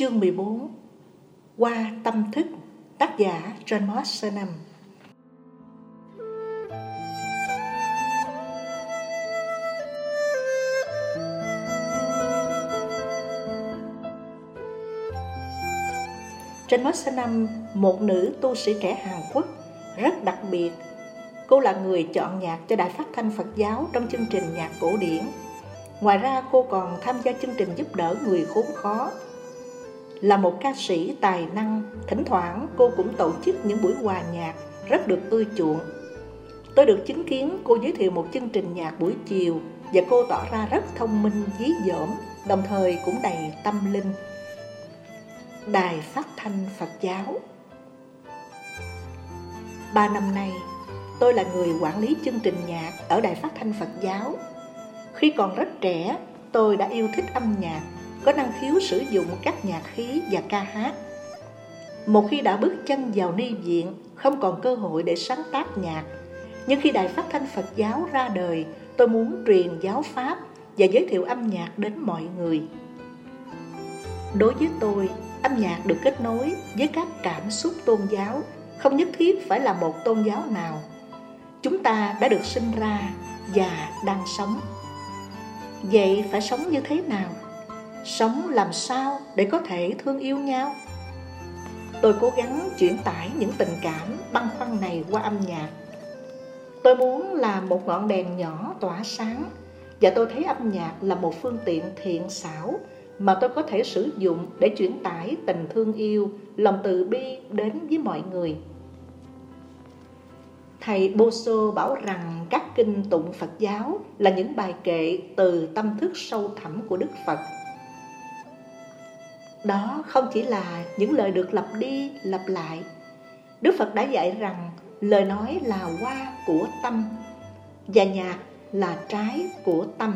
Chương 14 Qua tâm thức Tác giả John Moss Nam Trên Moss Nam, một nữ tu sĩ trẻ Hàn Quốc rất đặc biệt. Cô là người chọn nhạc cho Đài Phát thanh Phật giáo trong chương trình nhạc cổ điển. Ngoài ra cô còn tham gia chương trình giúp đỡ người khốn khó là một ca sĩ tài năng, thỉnh thoảng cô cũng tổ chức những buổi hòa nhạc rất được ưa chuộng. Tôi được chứng kiến cô giới thiệu một chương trình nhạc buổi chiều và cô tỏ ra rất thông minh, dí dỏm, đồng thời cũng đầy tâm linh. Đài Phát thanh Phật giáo Ba năm nay, tôi là người quản lý chương trình nhạc ở Đài Phát thanh Phật giáo. Khi còn rất trẻ, tôi đã yêu thích âm nhạc có năng khiếu sử dụng các nhạc khí và ca hát. Một khi đã bước chân vào ni viện, không còn cơ hội để sáng tác nhạc. Nhưng khi Đài Phát thanh Phật giáo ra đời, tôi muốn truyền giáo Pháp và giới thiệu âm nhạc đến mọi người. Đối với tôi, âm nhạc được kết nối với các cảm xúc tôn giáo, không nhất thiết phải là một tôn giáo nào. Chúng ta đã được sinh ra và đang sống. Vậy phải sống như thế nào? Sống làm sao để có thể thương yêu nhau? Tôi cố gắng chuyển tải những tình cảm băn khoăn này qua âm nhạc. Tôi muốn làm một ngọn đèn nhỏ tỏa sáng, và tôi thấy âm nhạc là một phương tiện thiện xảo mà tôi có thể sử dụng để chuyển tải tình thương yêu, lòng từ bi đến với mọi người. Thầy boso bảo rằng các kinh tụng phật giáo là những bài kệ từ tâm thức sâu thẳm của đức phật đó không chỉ là những lời được lặp đi, lặp lại. Đức phật đã dạy rằng lời nói là hoa của tâm và nhạc là trái của tâm.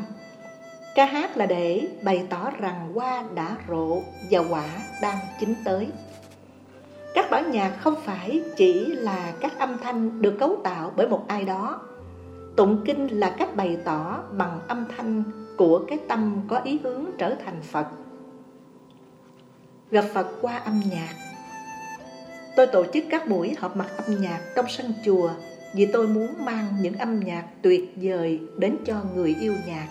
Ca hát là để bày tỏ rằng hoa đã rộ và quả đang chín tới. Các bản nhạc không phải chỉ là các âm thanh được cấu tạo bởi một ai đó. Tụng kinh là cách bày tỏ bằng âm thanh của cái tâm có ý hướng trở thành phật gặp Phật qua âm nhạc. Tôi tổ chức các buổi họp mặt âm nhạc trong sân chùa vì tôi muốn mang những âm nhạc tuyệt vời đến cho người yêu nhạc.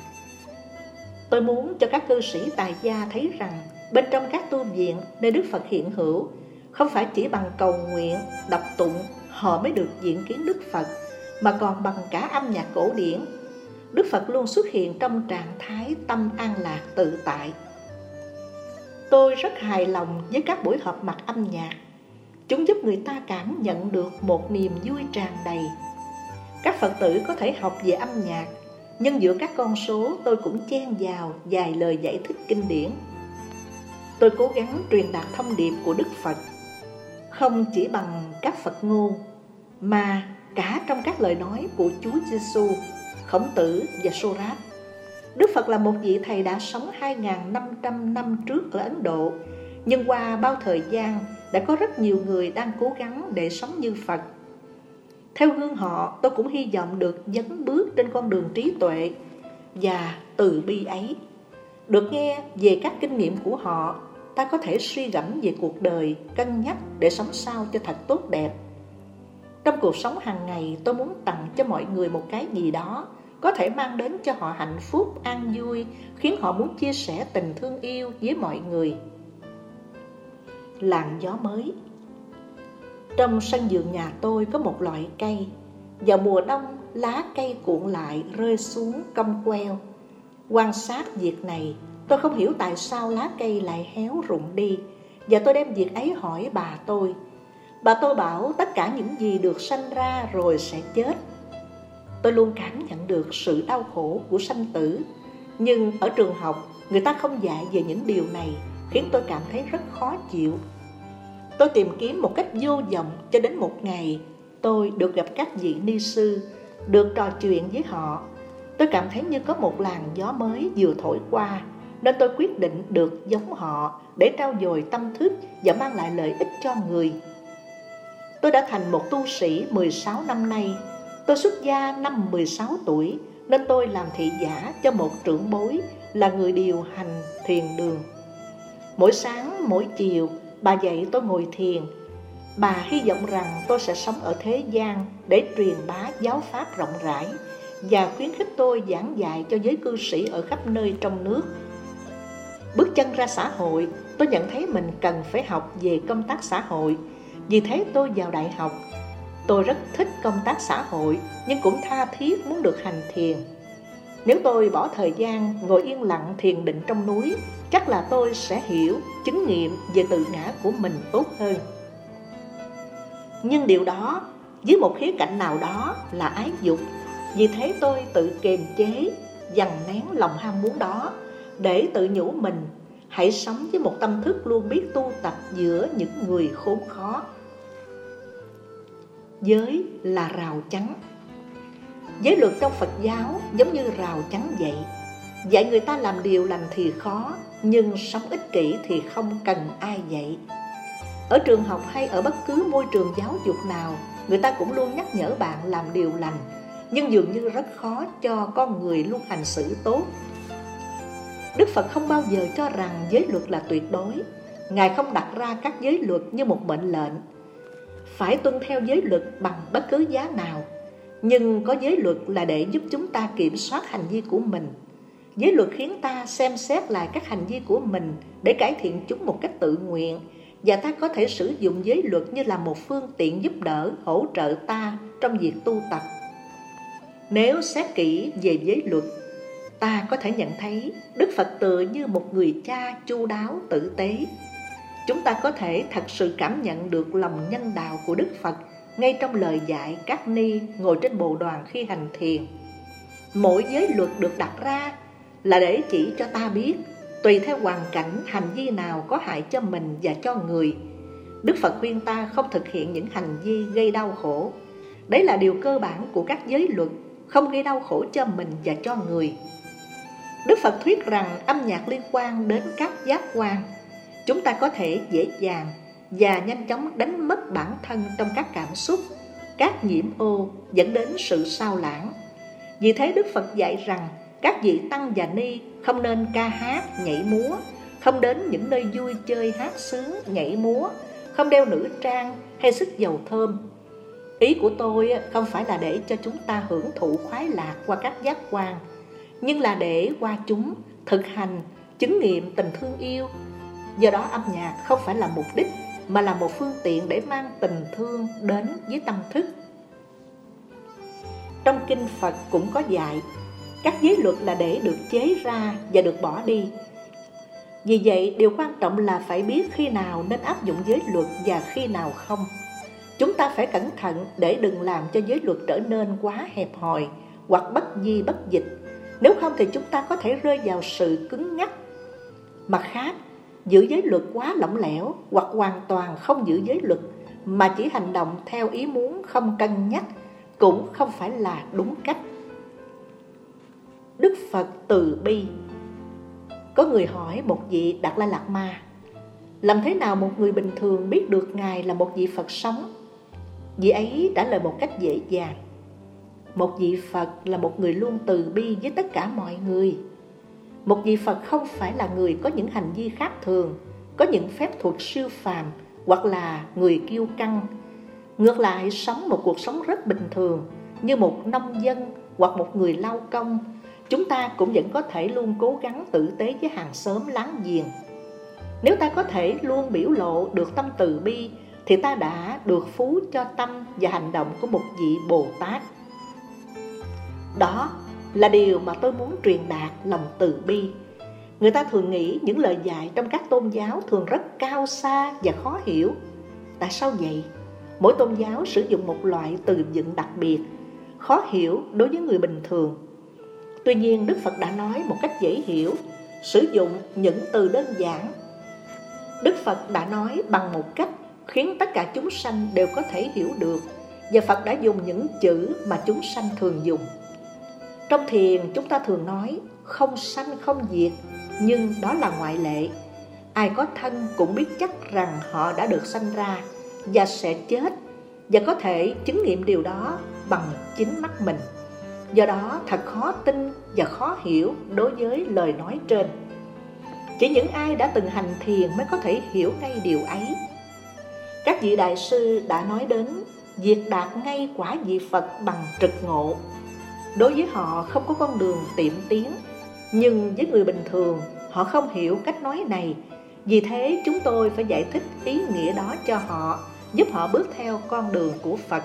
Tôi muốn cho các cư sĩ tài gia thấy rằng bên trong các tu viện nơi Đức Phật hiện hữu không phải chỉ bằng cầu nguyện, đọc tụng họ mới được diện kiến Đức Phật mà còn bằng cả âm nhạc cổ điển. Đức Phật luôn xuất hiện trong trạng thái tâm an lạc tự tại Tôi rất hài lòng với các buổi họp mặt âm nhạc. Chúng giúp người ta cảm nhận được một niềm vui tràn đầy. Các Phật tử có thể học về âm nhạc, nhưng giữa các con số tôi cũng chen vào vài lời giải thích kinh điển. Tôi cố gắng truyền đạt thông điệp của Đức Phật, không chỉ bằng các Phật ngôn, mà cả trong các lời nói của Chúa Giêsu, Khổng Tử và Sô-rát. Đức Phật là một vị thầy đã sống 2.500 năm trước ở Ấn Độ. Nhưng qua bao thời gian đã có rất nhiều người đang cố gắng để sống như Phật. Theo gương họ tôi cũng hy vọng được dấn bước trên con đường trí tuệ và từ bi ấy. Được nghe về các kinh nghiệm của họ Ta có thể suy gẫm về cuộc đời, cân nhắc để sống sao cho thật tốt đẹp. Trong cuộc sống hàng ngày tôi muốn tặng cho mọi người một cái gì đó có thể mang đến cho họ hạnh phúc, an vui, khiến họ muốn chia sẻ tình thương yêu với mọi người. Làn gió mới Trong sân vườn nhà tôi có một loại cây. Vào mùa đông, lá cây cuộn lại rơi xuống cong queo. Quan sát việc này, tôi không hiểu tại sao lá cây lại héo rụng đi. Và tôi đem việc ấy hỏi bà tôi. Bà tôi bảo tất cả những gì được sanh ra rồi sẽ chết tôi luôn cảm nhận được sự đau khổ của sanh tử. Nhưng ở trường học, người ta không dạy về những điều này, khiến tôi cảm thấy rất khó chịu. Tôi tìm kiếm một cách vô vọng cho đến một ngày, tôi được gặp các vị ni sư, được trò chuyện với họ. Tôi cảm thấy như có một làn gió mới vừa thổi qua, nên tôi quyết định được giống họ để trao dồi tâm thức và mang lại lợi ích cho người. Tôi đã thành một tu sĩ 16 năm nay. Tôi xuất gia năm 16 tuổi nên tôi làm thị giả cho một trưởng bối là người điều hành thiền đường. Mỗi sáng, mỗi chiều, bà dạy tôi ngồi thiền. Bà hy vọng rằng tôi sẽ sống ở thế gian để truyền bá giáo pháp rộng rãi và khuyến khích tôi giảng dạy cho giới cư sĩ ở khắp nơi trong nước. Bước chân ra xã hội, tôi nhận thấy mình cần phải học về công tác xã hội. Vì thế tôi vào đại học. Tôi rất thích công tác xã hội, nhưng cũng tha thiết muốn được hành thiền. Nếu tôi bỏ thời gian ngồi yên lặng thiền định trong núi, chắc là tôi sẽ hiểu, chứng nghiệm về tự ngã của mình tốt hơn. Nhưng điều đó, dưới một khía cạnh nào đó là ái dục. Vì thế tôi tự kiềm chế, dằn nén lòng ham muốn đó, để tự nhủ mình, hãy sống với một tâm thức luôn biết tu tập giữa những người khốn khó. Giới là rào chắn. Giới luật trong Phật giáo giống như rào chắn vậy. Dạy người ta làm điều lành thì khó, Nhưng sống ích kỷ thì không cần ai dạy. Ở trường học hay ở bất cứ môi trường giáo dục nào, Người ta cũng luôn nhắc nhở bạn làm điều lành, Nhưng dường như rất khó cho con người luôn hành xử tốt. Đức Phật không bao giờ cho rằng giới luật là tuyệt đối. Ngài không đặt ra các giới luật như một mệnh lệnh. Phải tuân theo giới luật bằng bất cứ giá nào nhưng có giới luật là để giúp chúng ta kiểm soát hành vi của mình Giới luật khiến ta xem xét lại các hành vi của mình để cải thiện chúng một cách tự nguyện và ta có thể sử dụng giới luật như là một phương tiện giúp đỡ, hỗ trợ ta trong việc tu tập. Nếu xét kỹ về giới luật, ta có thể nhận thấy Đức Phật tựa như một người cha chu đáo tử tế. Chúng ta có thể thật sự cảm nhận được lòng nhân đạo của Đức Phật ngay trong lời dạy các ni ngồi trên bộ đoàn khi hành thiền. Mỗi giới luật được đặt ra là để chỉ cho ta biết tùy theo hoàn cảnh hành vi nào có hại cho mình và cho người. Đức Phật khuyên ta không thực hiện những hành vi gây đau khổ. Đấy là điều cơ bản của các giới luật, không gây đau khổ cho mình và cho người. Đức Phật thuyết rằng âm nhạc liên quan đến các giác quan. Chúng ta có thể dễ dàng và nhanh chóng đánh mất bản thân trong các cảm xúc, các nhiễm ô dẫn đến sự sao lãng. Vì thế Đức Phật dạy rằng các vị tăng và ni không nên ca hát, nhảy múa, không đến những nơi vui chơi hát sướng, nhảy múa, không đeo nữ trang hay sức dầu thơm. Ý của tôi không phải là để cho chúng ta hưởng thụ khoái lạc qua các giác quan, nhưng là để qua chúng thực hành, chứng nghiệm tình thương yêu. Do đó âm nhạc không phải là mục đích mà là một phương tiện để mang tình thương đến với tâm thức. Trong kinh Phật cũng có dạy, các giới luật là để được chế ra và được bỏ đi. Vì vậy, điều quan trọng là phải biết khi nào nên áp dụng giới luật và khi nào không. Chúng ta phải cẩn thận để đừng làm cho giới luật trở nên quá hẹp hòi hoặc bất di bất dịch. Nếu không thì chúng ta có thể rơi vào sự cứng ngắc. Mặt khác, giữ giới luật quá lỏng lẻo hoặc hoàn toàn không giữ giới luật, mà chỉ hành động theo ý muốn không cân nhắc cũng không phải là đúng cách. Đức Phật từ bi Có người hỏi một vị Đạt La Lạt Ma, Làm thế nào một người bình thường biết được Ngài là một vị Phật sống? Vị ấy trả lời một cách dễ dàng, Một vị Phật là một người luôn từ bi với tất cả mọi người một vị Phật không phải là người có những hành vi khác thường, có những phép thuật siêu phàm hoặc là người kiêu căng. Ngược lại, sống một cuộc sống rất bình thường như một nông dân hoặc một người lao công, chúng ta cũng vẫn có thể luôn cố gắng tử tế với hàng xóm láng giềng. Nếu ta có thể luôn biểu lộ được tâm từ bi thì ta đã được phú cho tâm và hành động của một vị Bồ Tát. Đó là điều mà tôi muốn truyền đạt lòng từ bi. Người ta thường nghĩ những lời dạy trong các tôn giáo thường rất cao xa và khó hiểu. Tại sao vậy? Mỗi tôn giáo sử dụng một loại từ vựng đặc biệt, khó hiểu đối với người bình thường. Tuy nhiên Đức Phật đã nói một cách dễ hiểu, sử dụng những từ đơn giản. Đức Phật đã nói bằng một cách khiến tất cả chúng sanh đều có thể hiểu được và Phật đã dùng những chữ mà chúng sanh thường dùng. Trong thiền, chúng ta thường nói, không sanh, không diệt, Nhưng đó là ngoại lệ Ai có thân cũng biết chắc rằng họ đã được sanh ra Và sẽ chết Và có thể chứng nghiệm điều đó bằng chính mắt mình Do đó, thật khó tin và khó hiểu đối với lời nói trên Chỉ những ai đã từng hành thiền mới có thể hiểu ngay điều ấy. Các vị đại sư đã nói đến, việc đạt ngay quả vị Phật bằng trực ngộ. Đối với họ không có con đường tiệm tiến, nhưng với người bình thường họ không hiểu cách nói này. Vì thế chúng tôi phải giải thích ý nghĩa đó cho họ, giúp họ bước theo con đường của Phật.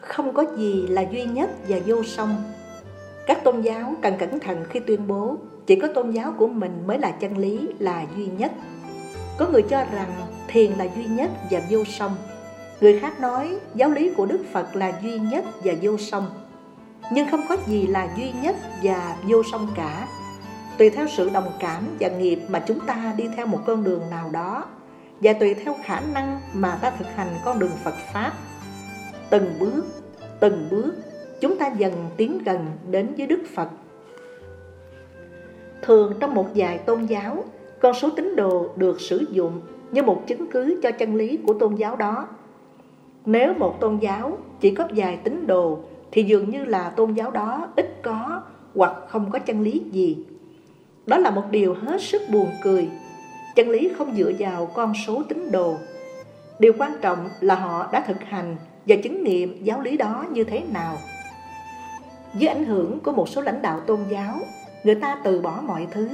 Không có gì là duy nhất và vô song. Các tôn giáo cần cẩn thận khi tuyên bố chỉ có tôn giáo của mình mới là chân lý, là duy nhất. Có người cho rằng thiền là duy nhất và vô song. Người khác nói giáo lý của Đức Phật là duy nhất và vô song. Nhưng không có gì là duy nhất và vô song cả. Tùy theo sự đồng cảm và nghiệp mà chúng ta đi theo một con đường nào đó và tùy theo khả năng mà ta thực hành con đường Phật Pháp. Từng bước, từng bước, chúng ta dần tiến gần đến với Đức Phật. Thường trong một vài tôn giáo, con số tín đồ được sử dụng như một chứng cứ cho chân lý của tôn giáo đó. Nếu một tôn giáo chỉ có vài tín đồ thì dường như là tôn giáo đó ít có hoặc không có chân lý gì. Đó là một điều hết sức buồn cười. Chân lý không dựa vào con số tín đồ. Điều quan trọng là họ đã thực hành và chứng nghiệm giáo lý đó như thế nào. Dưới ảnh hưởng của một số lãnh đạo tôn giáo, người ta từ bỏ mọi thứ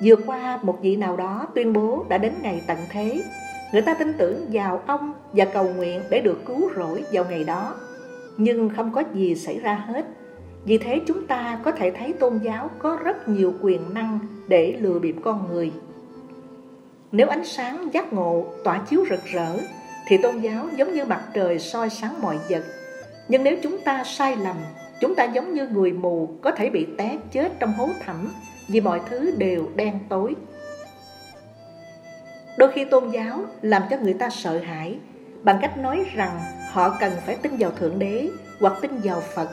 vừa qua một vị nào đó tuyên bố đã đến ngày tận thế Người ta tin tưởng vào ông và cầu nguyện để được cứu rỗi vào ngày đó. Nhưng không có gì xảy ra hết. Vì thế chúng ta có thể thấy tôn giáo có rất nhiều quyền năng để lừa bịp con người. Nếu ánh sáng giác ngộ, tỏa chiếu rực rỡ, Thì tôn giáo giống như mặt trời soi sáng mọi vật. Nhưng nếu chúng ta sai lầm, Chúng ta giống như người mù có thể bị té chết trong hố thẳm vì mọi thứ đều đen tối. Đôi khi tôn giáo làm cho người ta sợ hãi bằng cách nói rằng họ cần phải tin vào Thượng Đế hoặc tin vào Phật.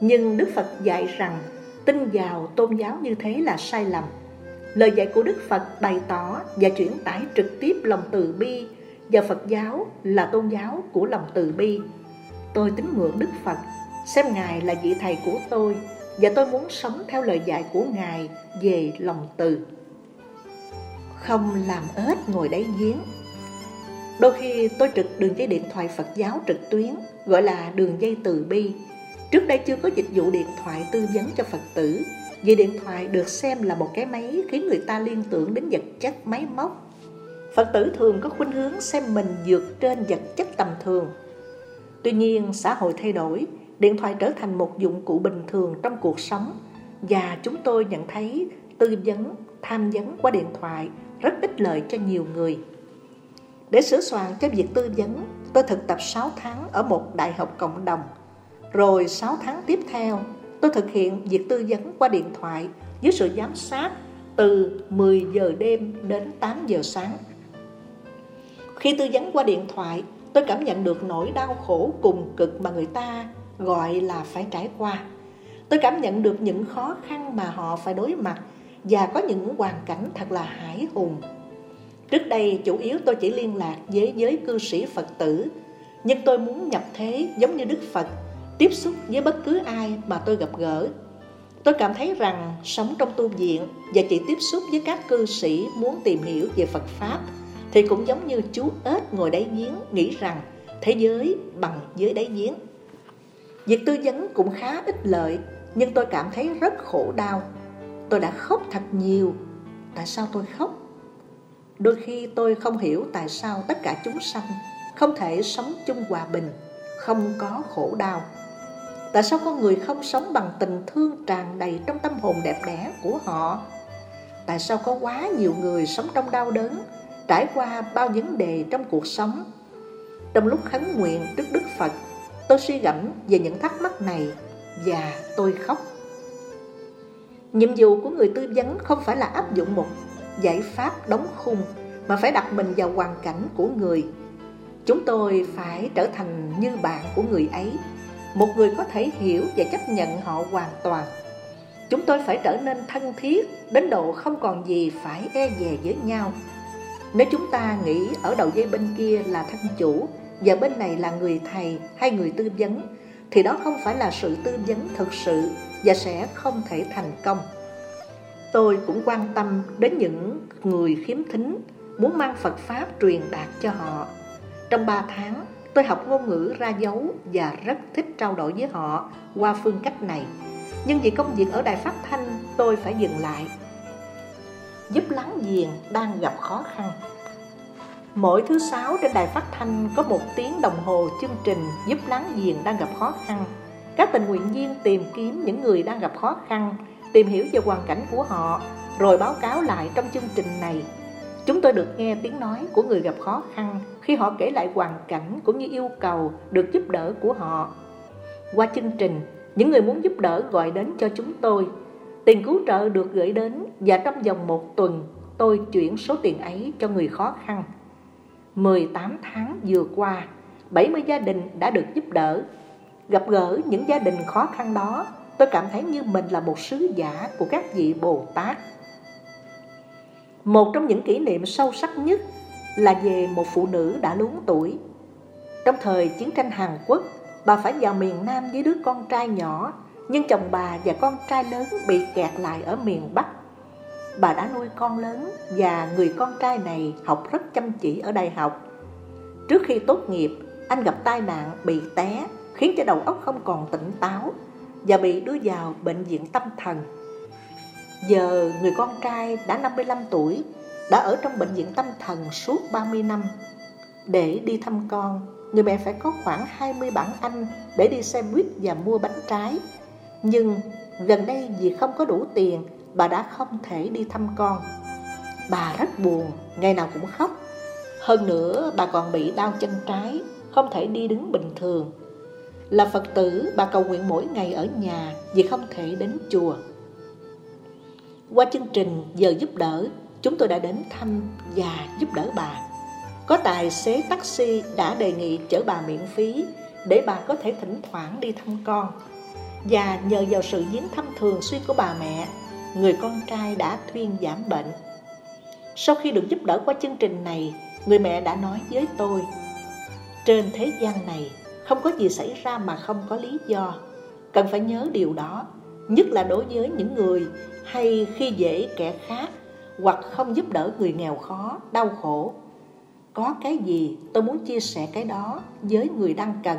Nhưng Đức Phật dạy rằng tin vào tôn giáo như thế là sai lầm. Lời dạy của Đức Phật bày tỏ và chuyển tải trực tiếp lòng từ bi và Phật giáo là tôn giáo của lòng từ bi. Tôi tín ngưỡng Đức Phật, xem Ngài là vị thầy của tôi và tôi muốn sống theo lời dạy của Ngài về lòng từ. Không làm ếch ngồi đáy giếng Đôi khi tôi trực đường dây điện thoại Phật giáo trực tuyến gọi là đường dây từ bi. Trước đây chưa có dịch vụ điện thoại tư vấn cho Phật tử vì điện thoại được xem là một cái máy khiến người ta liên tưởng đến vật chất máy móc. Phật tử thường có khuynh hướng xem mình vượt trên vật chất tầm thường. Tuy nhiên, xã hội thay đổi, điện thoại trở thành một dụng cụ bình thường trong cuộc sống và chúng tôi nhận thấy tư vấn, tham vấn qua điện thoại rất ích lợi cho nhiều người. Để sửa soạn cho việc tư vấn, tôi thực tập 6 tháng ở một đại học cộng đồng. Rồi 6 tháng tiếp theo, tôi thực hiện việc tư vấn qua điện thoại dưới sự giám sát từ 10 giờ đêm đến 8 giờ sáng. Khi tư vấn qua điện thoại, tôi cảm nhận được nỗi đau khổ cùng cực mà người ta gọi là phải trải qua. Tôi cảm nhận được những khó khăn mà họ phải đối mặt và có những hoàn cảnh thật là hải hùng. Trước đây chủ yếu tôi chỉ liên lạc với giới cư sĩ Phật tử, nhưng tôi muốn nhập thế giống như Đức Phật, tiếp xúc với bất cứ ai mà tôi gặp gỡ. Tôi cảm thấy rằng sống trong tu viện và chỉ tiếp xúc với các cư sĩ muốn tìm hiểu về Phật Pháp thì cũng giống như chú ếch ngồi đáy giếng nghĩ rằng thế giới bằng dưới đáy giếng. Việc tư vấn cũng khá ích lợi Nhưng tôi cảm thấy rất khổ đau Tôi đã khóc thật nhiều Tại sao tôi khóc? Đôi khi tôi không hiểu tại sao tất cả chúng sanh Không thể sống chung hòa bình Không có khổ đau Tại sao con người không sống bằng tình thương tràn đầy trong tâm hồn đẹp đẽ của họ? Tại sao có quá nhiều người sống trong đau đớn, trải qua bao vấn đề trong cuộc sống? Trong lúc khấn nguyện trước Đức Phật, Tôi suy gẫm về những thắc mắc này và tôi khóc. Nhiệm vụ của người tư vấn không phải là áp dụng một giải pháp đóng khung mà phải đặt mình vào hoàn cảnh của người. Chúng tôi phải trở thành như bạn của người ấy, một người có thể hiểu và chấp nhận họ hoàn toàn. Chúng tôi phải trở nên thân thiết đến độ không còn gì phải e dè với nhau. Nếu chúng ta nghĩ ở đầu dây bên kia là thân chủ và bên này là người thầy hay người tư vấn thì đó không phải là sự tư vấn thực sự và sẽ không thể thành công. tôi cũng quan tâm đến những người khiếm thính, muốn mang Phật Pháp truyền đạt cho họ. Trong 3 tháng, tôi học ngôn ngữ ra dấu và rất thích trao đổi với họ qua phương cách này. Nhưng vì công việc ở đài phát thanh, tôi phải dừng lại. Giúp láng giềng đang gặp khó khăn. Mỗi thứ sáu trên đài phát thanh có một tiếng đồng hồ chương trình giúp láng giềng đang gặp khó khăn. Các tình nguyện viên tìm kiếm những người đang gặp khó khăn, tìm hiểu về hoàn cảnh của họ, rồi báo cáo lại trong chương trình này. Chúng tôi được nghe tiếng nói của người gặp khó khăn khi họ kể lại hoàn cảnh cũng như yêu cầu được giúp đỡ của họ. Qua chương trình, những người muốn giúp đỡ gọi đến cho chúng tôi. Tiền cứu trợ được gửi đến và trong vòng một tuần tôi chuyển số tiền ấy cho người khó khăn. 18 tháng vừa qua, 70 gia đình đã được giúp đỡ. Gặp gỡ những gia đình khó khăn đó, tôi cảm thấy như mình là một sứ giả của các vị Bồ Tát. Một trong những kỷ niệm sâu sắc nhất là về một phụ nữ đã luống tuổi. Trong thời chiến tranh Hàn Quốc, bà phải vào miền Nam với đứa con trai nhỏ, nhưng chồng bà và con trai lớn bị kẹt lại ở miền Bắc. Bà đã nuôi con lớn và người con trai này học rất chăm chỉ ở đại học. Trước khi tốt nghiệp, anh gặp tai nạn bị té, khiến cho đầu óc không còn tỉnh táo và bị đưa vào bệnh viện tâm thần. Giờ người con trai đã 55 tuổi, đã ở trong bệnh viện tâm thần suốt 30 năm. Để đi thăm con, người mẹ phải có khoảng 20 bản Anh để đi xe buýt và mua bánh trái. Nhưng gần đây vì không có đủ tiền, bà đã không thể đi thăm con. Bà rất buồn, ngày nào cũng khóc. Hơn nữa, bà còn bị đau chân trái, không thể đi đứng bình thường. Là Phật tử, bà cầu nguyện mỗi ngày ở nhà vì không thể đến chùa. Qua chương trình giờ giúp đỡ, chúng tôi đã đến thăm và giúp đỡ bà. Có tài xế taxi đã đề nghị chở bà miễn phí để bà có thể thỉnh thoảng đi thăm con. Và nhờ vào sự viếng thăm thường xuyên của bà mẹ, người con trai đã thuyên giảm bệnh. Sau khi được giúp đỡ qua chương trình này, người mẹ đã nói với tôi, trên thế gian này không có gì xảy ra mà không có lý do. Cần phải nhớ điều đó, nhất là đối với những người hay khi dễ kẻ khác hoặc không giúp đỡ người nghèo khó, đau khổ. Có cái gì tôi muốn chia sẻ cái đó với người đang cần,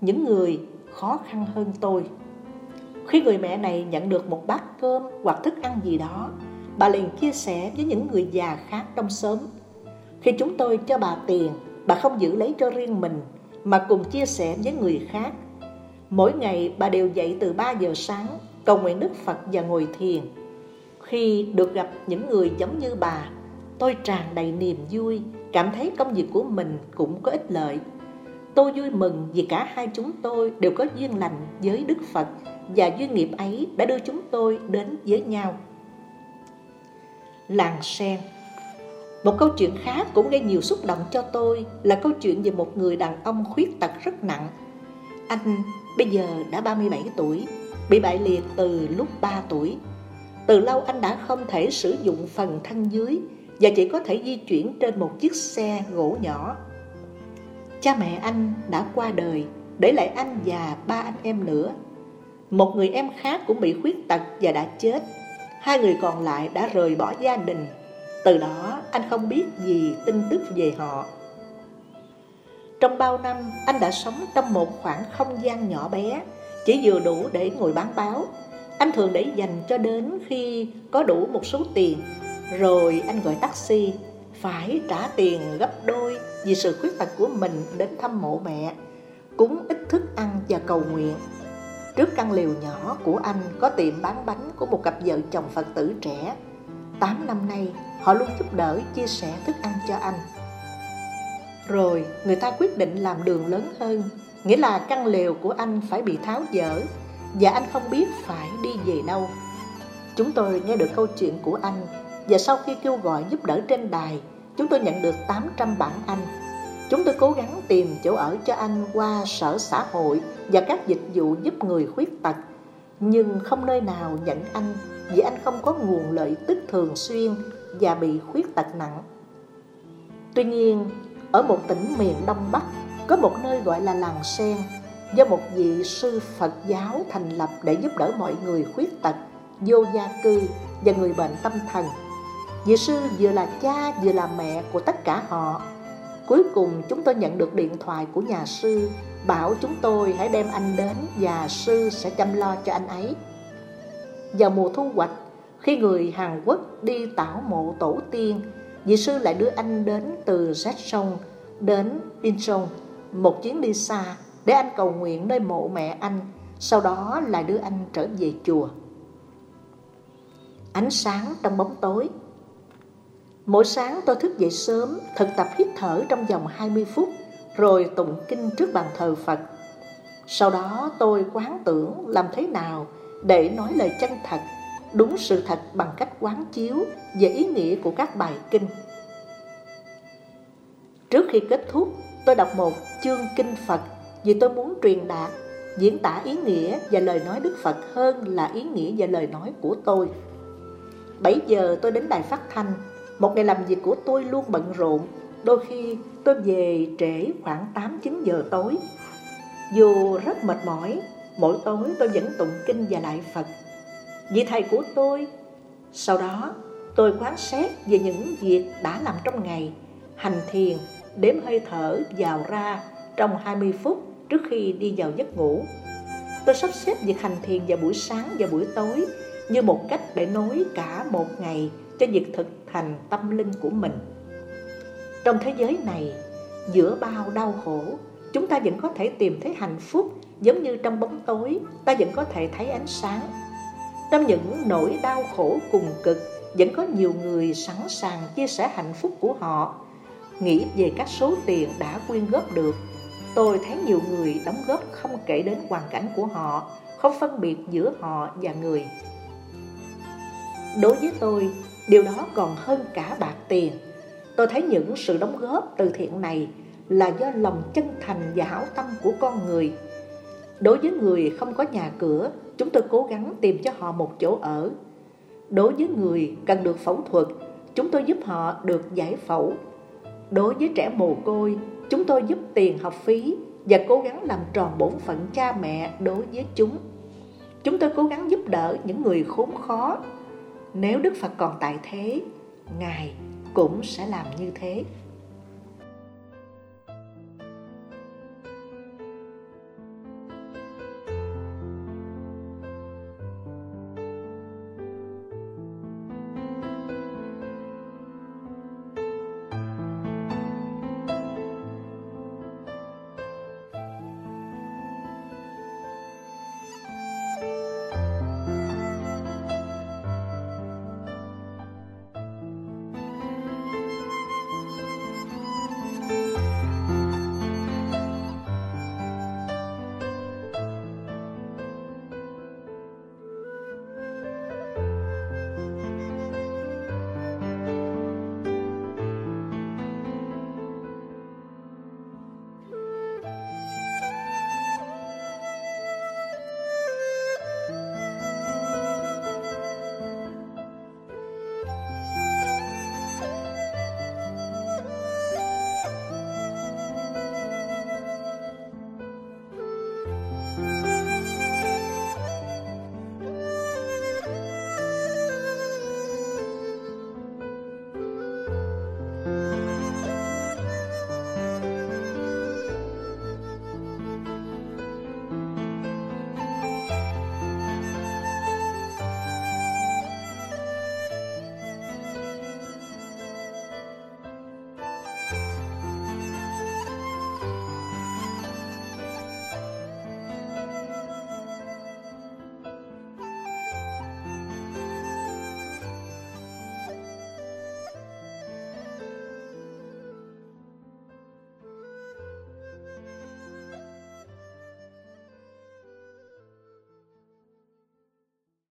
những người khó khăn hơn tôi. Khi người mẹ này nhận được một bát cơm hoặc thức ăn gì đó, bà liền chia sẻ với những người già khác trong xóm. Khi chúng tôi cho bà tiền, bà không giữ lấy cho riêng mình, mà cùng chia sẻ với người khác. Mỗi ngày bà đều dậy từ 3 giờ sáng, cầu nguyện Đức Phật và ngồi thiền. Khi được gặp những người giống như bà, tôi tràn đầy niềm vui, cảm thấy công việc của mình cũng có ích lợi. Tôi vui mừng vì cả hai chúng tôi đều có duyên lành với Đức Phật và duyên nghiệp ấy đã đưa chúng tôi đến với nhau. Làng sen Một câu chuyện khác cũng gây nhiều xúc động cho tôi là câu chuyện về một người đàn ông khuyết tật rất nặng. Anh bây giờ đã 37 tuổi, bị bại liệt từ lúc 3 tuổi. Từ lâu anh đã không thể sử dụng phần thân dưới và chỉ có thể di chuyển trên một chiếc xe gỗ nhỏ. Cha mẹ anh đã qua đời, để lại anh và ba anh em nữa một người em khác cũng bị khuyết tật và đã chết. Hai người còn lại đã rời bỏ gia đình. Từ đó, anh không biết gì tin tức về họ. Trong bao năm, anh đã sống trong một khoảng không gian nhỏ bé, Chỉ vừa đủ để ngồi bán báo. Anh thường để dành cho đến khi có đủ một số tiền, Rồi anh gọi taxi, Phải trả tiền gấp đôi vì sự khuyết tật của mình đến thăm mộ mẹ, Cúng ít thức ăn và cầu nguyện. Trước căn liều nhỏ của anh có tiệm bán bánh của một cặp vợ chồng Phật tử trẻ. Tám năm nay, họ luôn giúp đỡ, chia sẻ thức ăn cho anh. Rồi, người ta quyết định làm đường lớn hơn, nghĩa là căn lều của anh phải bị tháo dỡ và anh không biết phải đi về đâu. Chúng tôi nghe được câu chuyện của anh và sau khi kêu gọi giúp đỡ trên đài, chúng tôi nhận được 800 bản Anh Chúng tôi cố gắng tìm chỗ ở cho anh qua sở xã hội và các dịch vụ giúp người khuyết tật, nhưng không nơi nào nhận anh vì anh không có nguồn lợi tức thường xuyên và bị khuyết tật nặng. Tuy nhiên, ở một tỉnh miền Đông Bắc có một nơi gọi là làng sen do một vị sư Phật giáo thành lập để giúp đỡ mọi người khuyết tật, vô gia cư và người bệnh tâm thần. Vị sư vừa là cha vừa là mẹ của tất cả họ. Cuối cùng chúng tôi nhận được điện thoại của nhà sư bảo chúng tôi hãy đem anh đến và sư sẽ chăm lo cho anh ấy. Vào mùa thu hoạch, khi người Hàn Quốc đi tảo mộ tổ tiên, vị sư lại đưa anh đến từ Jetson đến Incheon, một chuyến đi xa để anh cầu nguyện nơi mộ mẹ anh, sau đó lại đưa anh trở về chùa. Ánh sáng trong bóng tối Mỗi sáng tôi thức dậy sớm, thực tập hít thở trong vòng 20 phút, rồi tụng kinh trước bàn thờ Phật. Sau đó tôi quán tưởng làm thế nào để nói lời chân thật, đúng sự thật bằng cách quán chiếu về ý nghĩa của các bài kinh. Trước khi kết thúc, tôi đọc một chương kinh Phật vì tôi muốn truyền đạt, diễn tả ý nghĩa và lời nói Đức Phật hơn là ý nghĩa và lời nói của tôi. 7 giờ tôi đến đài phát thanh, một ngày làm việc của tôi luôn bận rộn, đôi khi tôi về trễ khoảng 8-9 giờ tối. Dù rất mệt mỏi, mỗi tối tôi vẫn tụng kinh và lại Phật. Vì thầy của tôi, sau đó tôi quán xét về những việc đã làm trong ngày, hành thiền, đếm hơi thở vào ra trong 20 phút trước khi đi vào giấc ngủ. Tôi sắp xếp việc hành thiền vào buổi sáng và buổi tối như một cách để nối cả một ngày cho việc thực hành tâm linh của mình. Trong thế giới này, giữa bao đau khổ, chúng ta vẫn có thể tìm thấy hạnh phúc giống như trong bóng tối ta vẫn có thể thấy ánh sáng. Trong những nỗi đau khổ cùng cực, vẫn có nhiều người sẵn sàng chia sẻ hạnh phúc của họ. Nghĩ về các số tiền đã quyên góp được, tôi thấy nhiều người đóng góp không kể đến hoàn cảnh của họ, không phân biệt giữa họ và người. Đối với tôi, điều đó còn hơn cả bạc tiền. Tôi thấy những sự đóng góp từ thiện này là do lòng chân thành và hảo tâm của con người. Đối với người không có nhà cửa, chúng tôi cố gắng tìm cho họ một chỗ ở. Đối với người cần được phẫu thuật, chúng tôi giúp họ được giải phẫu. Đối với trẻ mồ côi, chúng tôi giúp tiền học phí và cố gắng làm tròn bổn phận cha mẹ đối với chúng. Chúng tôi cố gắng giúp đỡ những người khốn khó nếu Đức Phật còn tại thế, Ngài cũng sẽ làm như thế.